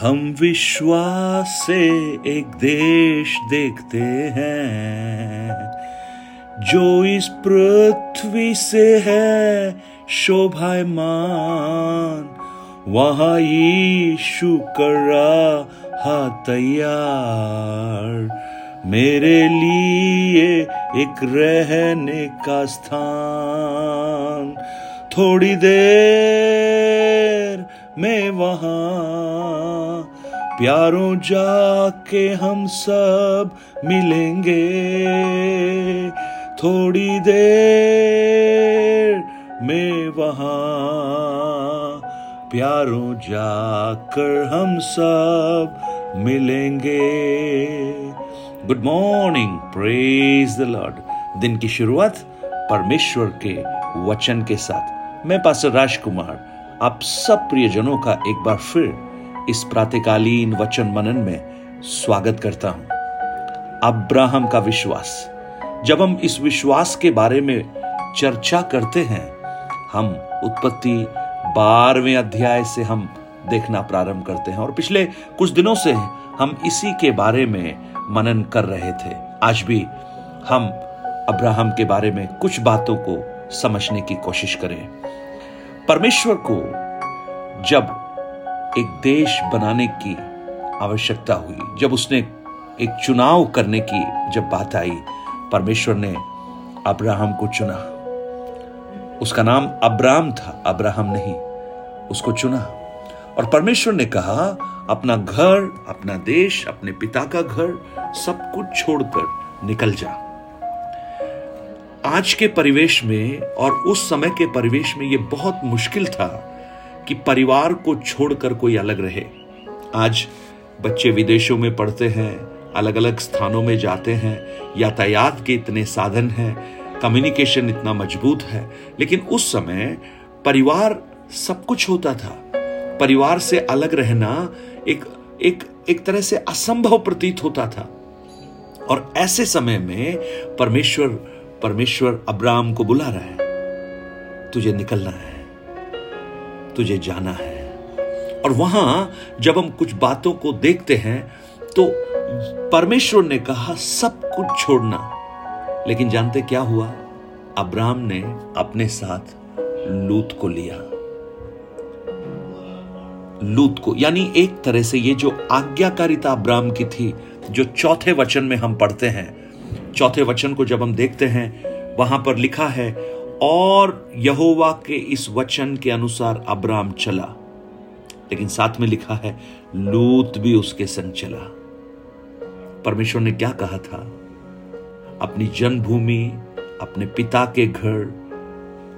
हम विश्वास से एक देश देखते हैं, जो इस पृथ्वी से है शोभायमान। वहाँ यीशु कर तैयार। मेरे लिए एक रहने का स्थान। थोड़ी देर में वहाँ। प्यारों जाके हम सब मिलेंगे। थोड़ी देर में वहाँ। प्यारों जाकर हम सब मिलेंगे। Good morning praise the lord दिन की शुरुआत परमेश्वर के वचन के साथ। मैं पास राजकुमार आप सब प्रियजनों का एक बार फिर इस प्रातकालीन वचन मनन में स्वागत करता हूँ। अब्राहम का विश्वास। जब हम इस विश्वास के बारे में चर्चा करते हैं, हम उत्पत्ति बारहवें अध्याय से हम देखना प्रारंभ करते हैं और पिछले कुछ दिनों से हम इसी के बारे में मनन कर रहे थे। आज भी हम अब्राहम के बारे में कुछ बातों को समझने की कोशिश करें। परमेश्वर को जब एक देश बनाने की आवश्यकता हुई, जब उसने एक चुनाव करने की जब बात आई, परमेश्वर ने अब्राहम को चुना। उसका नाम अब्राम था, अब्राहम नहीं, उसको चुना। और परमेश्वर ने कहा, अपना घर, अपना देश, अपने पिता का घर सब कुछ छोड़कर निकल जा। आज के परिवेश में और उस समय के परिवेश में यह बहुत मुश्किल था कि परिवार को छोड़कर कोई अलग रहे। आज बच्चे विदेशों में पढ़ते हैं अलग अलग स्थानों में जाते हैं, यातायात के इतने साधन हैं कम्युनिकेशन इतना मज़बूत है। लेकिन उस समय परिवार सब कुछ होता था। परिवार से अलग रहना एक एक एक तरह से असंभव प्रतीत होता था। और ऐसे समय में परमेश्वर परमेश्वर अब्राम को बुला रहा है। तुझे निकलना है। तुझे जाना है। और वहाँ जब हम कुछ बातों को देखते हैं तो परमेश्वर ने कहा, सब कुछ छोड़ना। लेकिन जानते क्या हुआ? अब्राम ने अपने साथ लूत को लिया। लूत को, यानी एक तरह से ये जो आज्ञाकारिता अब्राम की थी, जो चौथे वचन में हम पढ़ते हैं चौथे वचन को जब हम देखते हैं वहाँ पर लिखा है और यहोवा के इस वचन के अनुसार अब्राम चला। लेकिन साथ में लिखा है लूत भी उसके संग चला। परमेश्वर ने क्या कहा था? अपनी जन्मभूमि अपने पिता के घर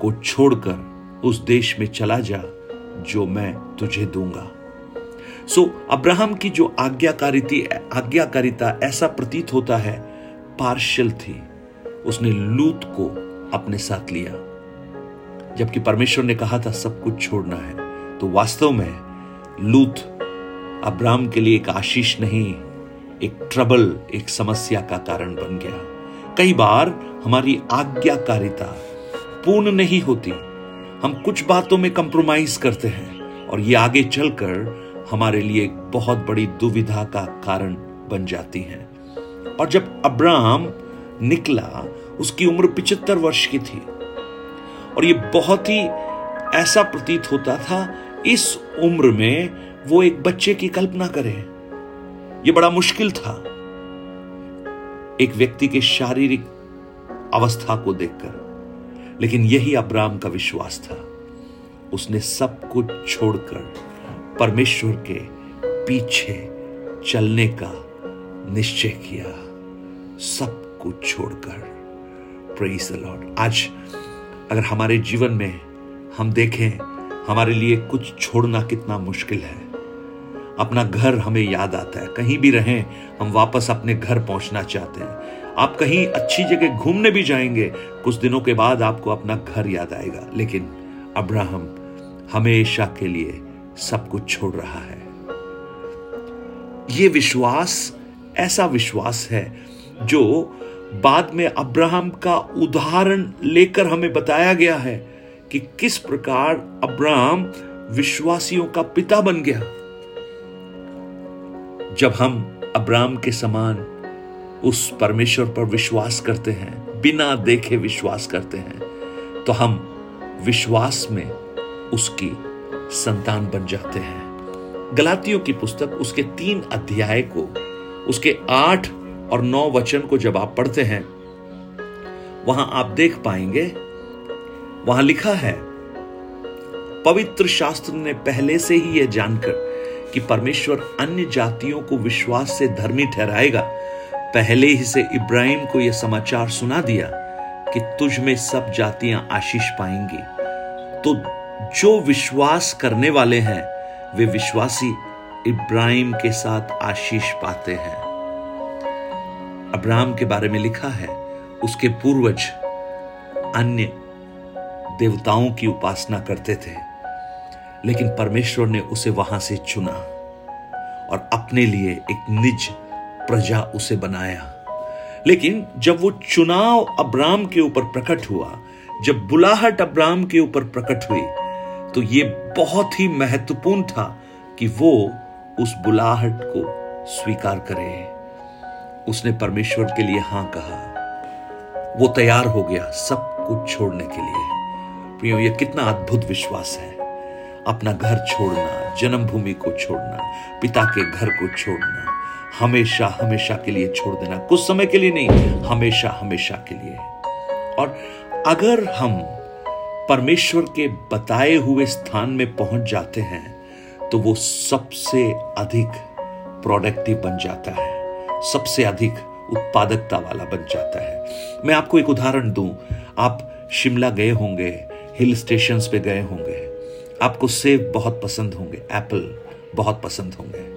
को छोड़कर उस देश में चला जा जो मैं तुझे दूँगा। सो so, अब्राहम की जो आज्ञाकारिता आज्ञाकारिता ऐसा प्रतीत होता है पार्शल थी। उसने लूत को अपने साथ लिया। जबकि परमेश्वर ने कहा था, सब कुछ छोड़ना है। तो वास्तव में लूत अब्राहम के लिए एक आशीष नहीं, एक ट्रबल, एक समस्या का कारण बन गया। कई बार हमारी आज्ञाकारिता पूर्ण नहीं होती। हम कुछ बातों में कंप्रोमाइज करते हैं और ये आगे चलकर हमारे लिए एक बहुत बड़ी दुविधा का कारण बन जाती हैं। और जब अब्राहम निकला, उसकी उम्र पिचहत्तर वर्ष की थी। और ये बहुत ही ऐसा प्रतीत होता था, इस उम्र में वो एक बच्चे की कल्पना करे। ये बड़ा मुश्किल था, एक व्यक्ति के शारीरिक अवस्था को देखकर। लेकिन यही अब्राम का विश्वास था। उसने सब कुछ छोड़कर परमेश्वर के पीछे चलने का निश्चय किया, सब कुछ छोड़कर। प्रेज द लॉर्ड आज अगर हमारे जीवन में हम देखें, हमारे लिए कुछ छोड़ना कितना मुश्किल है। अपना घर हमें याद आता है। कहीं भी रहें, हम वापस अपने घर पहुँचना चाहते हैं। आप कहीं अच्छी जगह घूमने भी जाएँगे, कुछ दिनों के बाद आपको अपना घर याद आएगा। लेकिन अब्राहम हमेशा के लिए सब कुछ छोड़ रहा है। ये विश्वास ऐसा विश्वास है जो बाद में अब्राहम का उदाहरण लेकर हमें बताया गया है कि किस प्रकार अब्राहम विश्वासियों का पिता बन गया। जब हम अब्राम के समान उस परमेश्वर पर विश्वास करते हैं, बिना देखे विश्वास करते हैं तो हम विश्वास में उसकी संतान बन जाते हैं। गलातियों की पुस्तक उसके तीन अध्याय को उसके आठ और नौ वचन को जब आप पढ़ते हैं, वहाँ आप देख पाएँगे, वहाँ लिखा है, पवित्र शास्त्र ने पहले से ही यह जानकर कि परमेश्वर अन्य जातियों को विश्वास से धर्मी ठहराएगा। पहले ही से इब्राहिम को यह समाचार सुना दिया कि तुझ में सब जातियाँ आशीष पाएँगी। तो जो विश्वास करने वाले हैं, वे विश्वासी इब्राहिम के साथ आशीष पाते हैं। अब्राहम के बारे में लिखा है, उसके पूर्वज अन्य देवताओं की उपासना करते थे, लेकिन परमेश्वर ने उसे वहाँ से चुना और अपने लिए एक निज प्रजा उसे बनाया। लेकिन जब वो चुनाव अब्राम के ऊपर प्रकट हुआ, जब बुलाहट अब्राम के ऊपर प्रकट हुई तो ये बहुत ही महत्वपूर्ण था कि वो उस बुलाहट को स्वीकार करे। उसने परमेश्वर के लिए हाँ कहा। वो तैयार हो गया सब कुछ छोड़ने के लिए। प्रियो, ये कितना अद्भुत विश्वास है। अपना घर छोड़ना, जन्मभूमि को छोड़ना, पिता के घर को छोड़ना, हमेशा हमेशा के लिए छोड़ देना। कुछ समय के लिए नहीं, हमेशा हमेशा के लिए। और अगर हम परमेश्वर के बताए हुए स्थान में पहुँच जाते हैं तो वो सबसे अधिक प्रोडक्टिव बन जाता है। सबसे अधिक उत्पादकता वाला बन जाता है। मैं आपको एक उदाहरण दूँ। आप शिमला गए होंगे, हिल स्टेशंस पे गए होंगे। आपको सेब बहुत पसंद होंगे, एप्पल बहुत पसंद होंगे।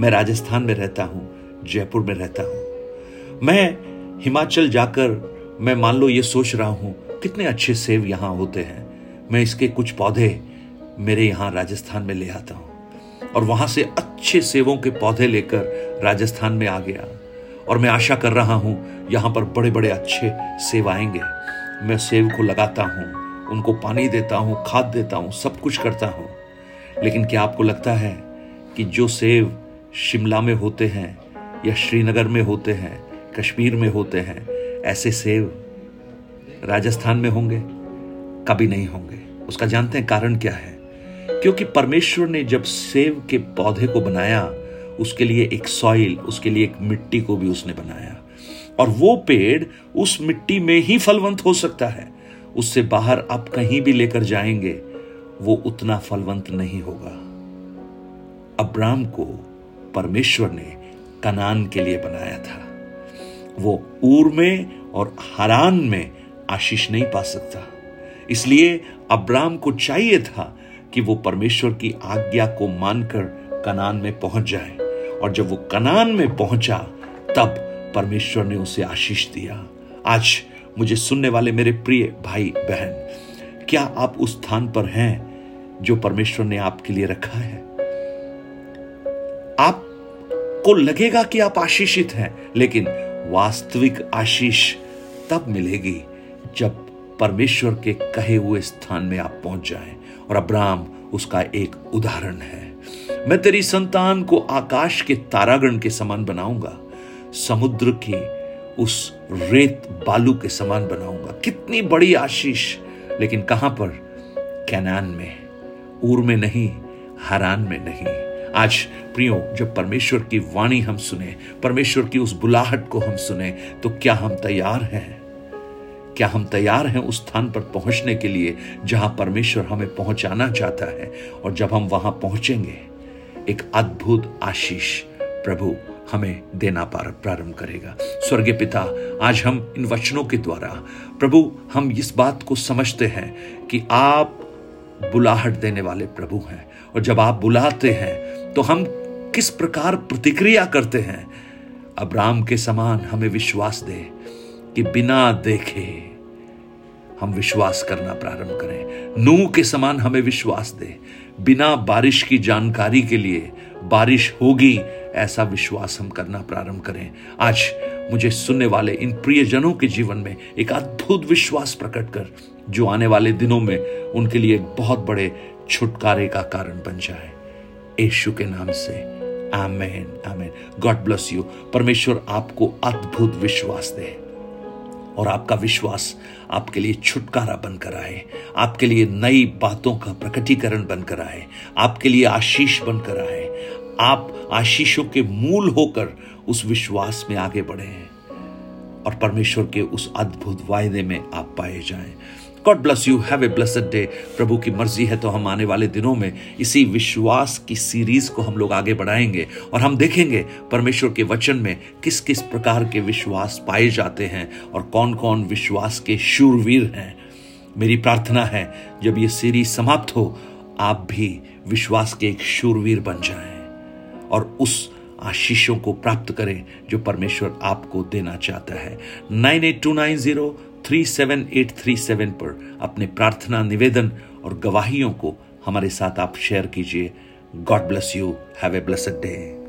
मैं राजस्थान में रहता हूँ, जयपुर में रहता हूँ। मैं हिमाचल जाकर मैं मान लो ये सोच रहा हूँ, कितने अच्छे सेब यहाँ होते हैं। मैं इसके कुछ पौधे मेरे यहाँ राजस्थान में ले आता हूँ। और वहाँ से अच्छे सेबों के पौधे लेकर राजस्थान में आ गया। और मैं आशा कर रहा हूँ, यहाँ पर बड़े बड़े अच्छे सेब आएँगे। मैं सेब को लगाता हूँ, उनको पानी देता हूँ, खाद देता हूँ, सब कुछ करता हूँ। लेकिन क्या आपको लगता है कि जो सेब शिमला में होते हैं या श्रीनगर में होते हैं, कश्मीर में होते हैं, ऐसे सेब राजस्थान में होंगे? कभी नहीं होंगे। उसका जानते हैं कारण क्या है? क्योंकि परमेश्वर ने जब सेब के पौधे को बनाया, उसके लिए एक सॉइल, उसके लिए एक मिट्टी को भी उसने बनाया। और वो पेड़ उस मिट्टी में ही फलवंत हो सकता है। उससे बाहर आप कहीं भी लेकर जाएँगे, वो उतना फलवंत नहीं होगा। अब्राम को परमेश्वर ने कनान के लिए बनाया था। वो ऊर में और हरान में आशीष नहीं पा सकता। इसलिए अब्राम को चाहिए था कि वो परमेश्वर की आज्ञा को मानकर कनान में पहुँच जाए। और जब वो कनान में पहुँचा, तब परमेश्वर ने उसे आशीष दिया। आज मुझे सुनने वाले मेरे प्रिय भाई, बहन, क्या आप उस स्थान पर हैं जो परमेश्वर ने आपके लिए रखा है? आपको लगेगा कि आप आशीषित हैं, लेकिन वास्तविक आशीष तब मिलेगी जब परमेश्वर के कहे हुए स्थान में आप पहुँच जाएँ और अब्राम उसका एक उदाहरण है। मैं तेरी संतान को आकाश के तारागण के समान बनाऊँगा, समुद्र की उस रेत बालू के समान बनाऊँगा। कितनी बड़ी आशीष, लेकिन कहाँ पर? कैनान में, ऊर में नहीं, हरान में नहीं। आज प्रियो, जब परमेश्वर की वाणी हम सुने, परमेश्वर की उस बुलाहट को हम सुने तो क्या हम तैयार हैं? क्या हम तैयार हैं उस स्थान पर पहुँचने के लिए जहाँ परमेश्वर हमें पहुंचाना चाहता है? और जब हम वहाँ पहुँचेंगे, एक अद्भुत आशीष प्रभु हमें देना प्रारंभ करेगा। स्वर्गीय पिता, आज हम इन वचनों के द्वारा, प्रभु, हम इस बात को समझते हैं कि आप बुलाहट देने वाले प्रभु हैं। और जब आप बुलाते हैं तो हम किस प्रकार प्रतिक्रिया करते हैं? अब्राम के समान हमें विश्वास दे कि बिना देखे हम विश्वास करना प्रारंभ करें। नूह के समान हमें विश्वास दे। बिना बारिश की जानकारी के लिए बारिश होगी, ऐसा विश्वास हम करना प्रारंभ करें। आज मुझे सुनने वाले इन प्रियजनों के जीवन में एक अद्भुत विश्वास प्रकट कर, जो आने वाले दिनों में उनके लिए एक बहुत बड़े छुटकारे का कारण बन जाए। यशु के नाम से। Amen amen. God bless you. परमेश्वर आपको अद्भुत विश्वास दे। और आपका विश्वास आपके लिए छुटकारा बनकर आए। आपके लिए नई बातों का प्रकटीकरण बनकर आए। आपके लिए आशीष बनकर आए। आप आशीषों के मूल होकर उस विश्वास में आगे बढ़े हैं। और परमेश्वर के उस अद्भुत वायदे में आप पाए जाएँ। God bless you have a blessed day प्रभु की मर्ज़ी है तो हम आने वाले दिनों में इसी विश्वास की सीरीज़ को हम लोग आगे बढ़ाएँगे और हम देखेंगे परमेश्वर के वचन में किस किस प्रकार के विश्वास पाए जाते हैं और कौन कौन विश्वास के शूरवीर हैं। मेरी प्रार्थना है, जब ये सीरीज़ समाप्त हो, आप भी विश्वास के एक शूरवीर बन जाएँ और उस आशीषों को प्राप्त करें, जो परमेश्वर आपको देना चाहता है। Nine eight two nine zero three seven eight three seven पर अपने प्रार्थना, निवेदन और गवाहियों को हमारे साथ आप शेयर कीजिए। God bless you have a blessed day